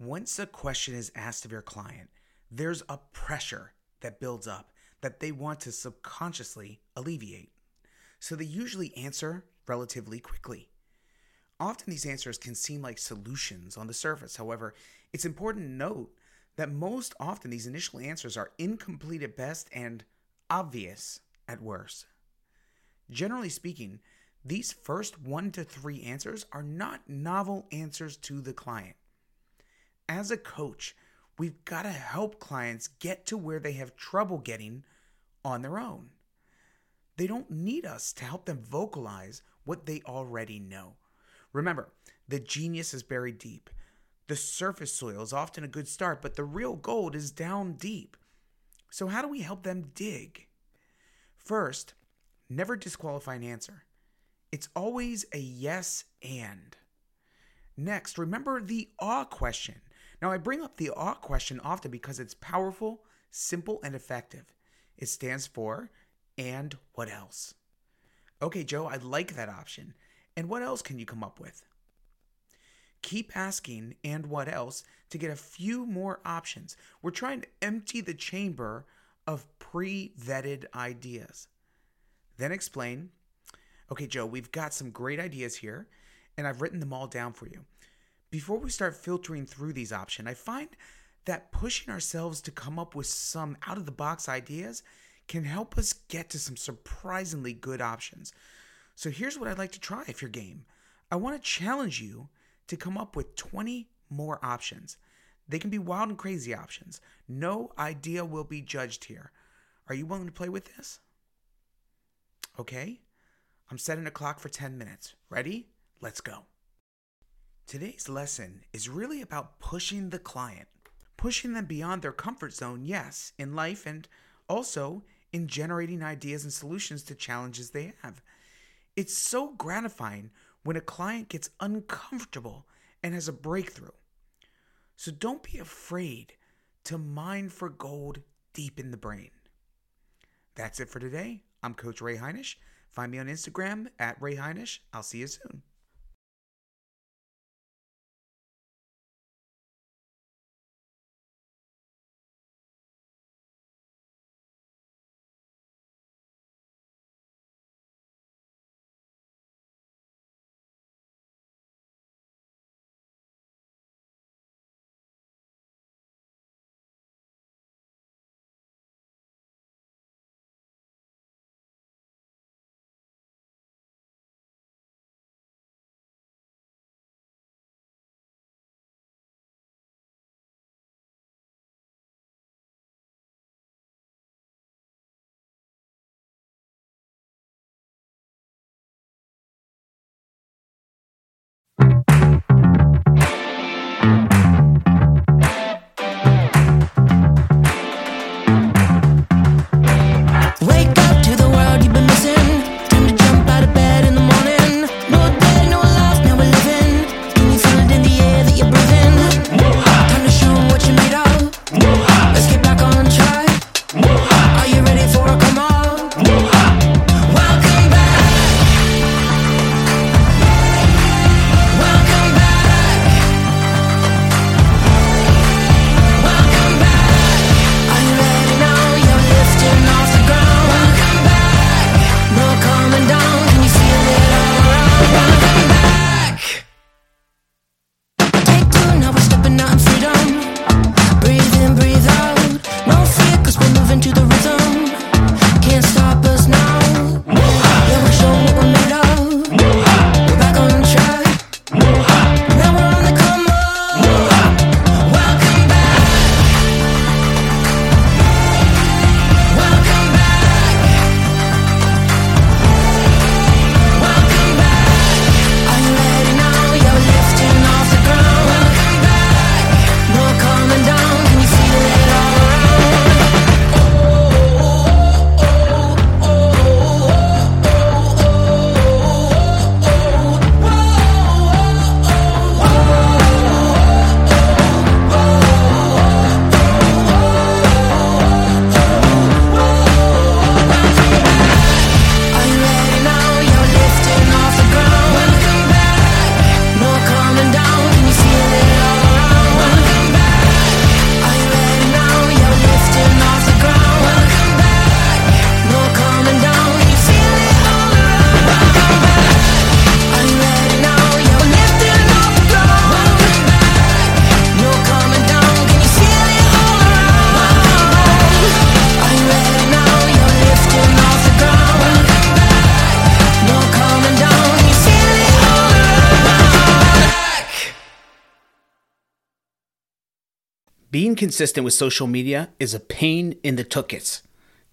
Once a question is asked of your client, there's a pressure that builds up that they want to subconsciously alleviate. So they usually answer relatively quickly. Often these answers can seem like solutions on the surface. However, it's important to note that most often these initial answers are incomplete at best and obvious at worst. Generally speaking, these first one to three answers are not novel answers to the client. As a coach, we've got to help clients get to where they have trouble getting on their own. They don't need us to help them vocalize what they already know. Remember, the genius is buried deep. The surface soil is often a good start, but the real gold is down deep. So, how do we help them dig? First, never disqualify an answer. It's always a yes and. Next, remember the awe question. Now, I bring up the awe question often because it's powerful, simple, and effective. It stands for, and what else? Okay, Joe, I like that option. And what else can you come up with? Keep asking, and what else, to get a few more options. We're trying to empty the chamber of pre vetted ideas. Then explain, okay, Joe, we've got some great ideas here, and I've written them all down for you. Before we start filtering through these options, I find that pushing ourselves to come up with some out of the box ideas can help us get to some surprisingly good options. So here's what I'd like to try if you're game. I want to challenge you to come up with 20 more options. They can be wild and crazy options. No idea will be judged here. Are you willing to play with this? Okay. I'm setting a clock for 10 minutes. Ready? Let's go. Today's lesson is really about pushing the client, pushing them beyond their comfort zone, yes, in life and also in generating ideas and solutions to challenges they have. It's so gratifying when a client gets uncomfortable and has a breakthrough. So don't be afraid to mine for gold deep in the brain. That's it for today. I'm Coach Ray Heinisch. Find me on Instagram at Ray Heinisch. I'll see you soon. Being consistent with social media is a pain in the tuchus.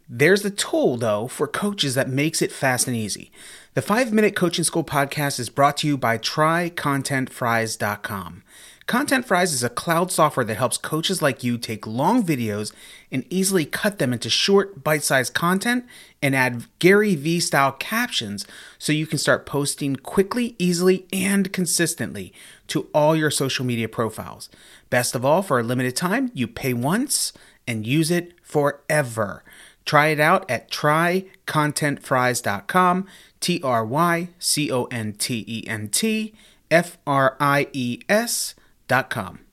There's a tool, though, for coaches that makes it fast and easy. The 5 Minute Coaching School podcast is brought to you by TryContentFries.com. Content Fries is a cloud software that helps coaches like you take long videos and easily cut them into short, bite sized content and add Gary Vee style captions so you can start posting quickly, easily, and consistently to all your social media profiles. Best of all, for a limited time, you pay once and use it forever. Try it out at trycontentfries.com, T R Y C O N T E N T F R I E S.com.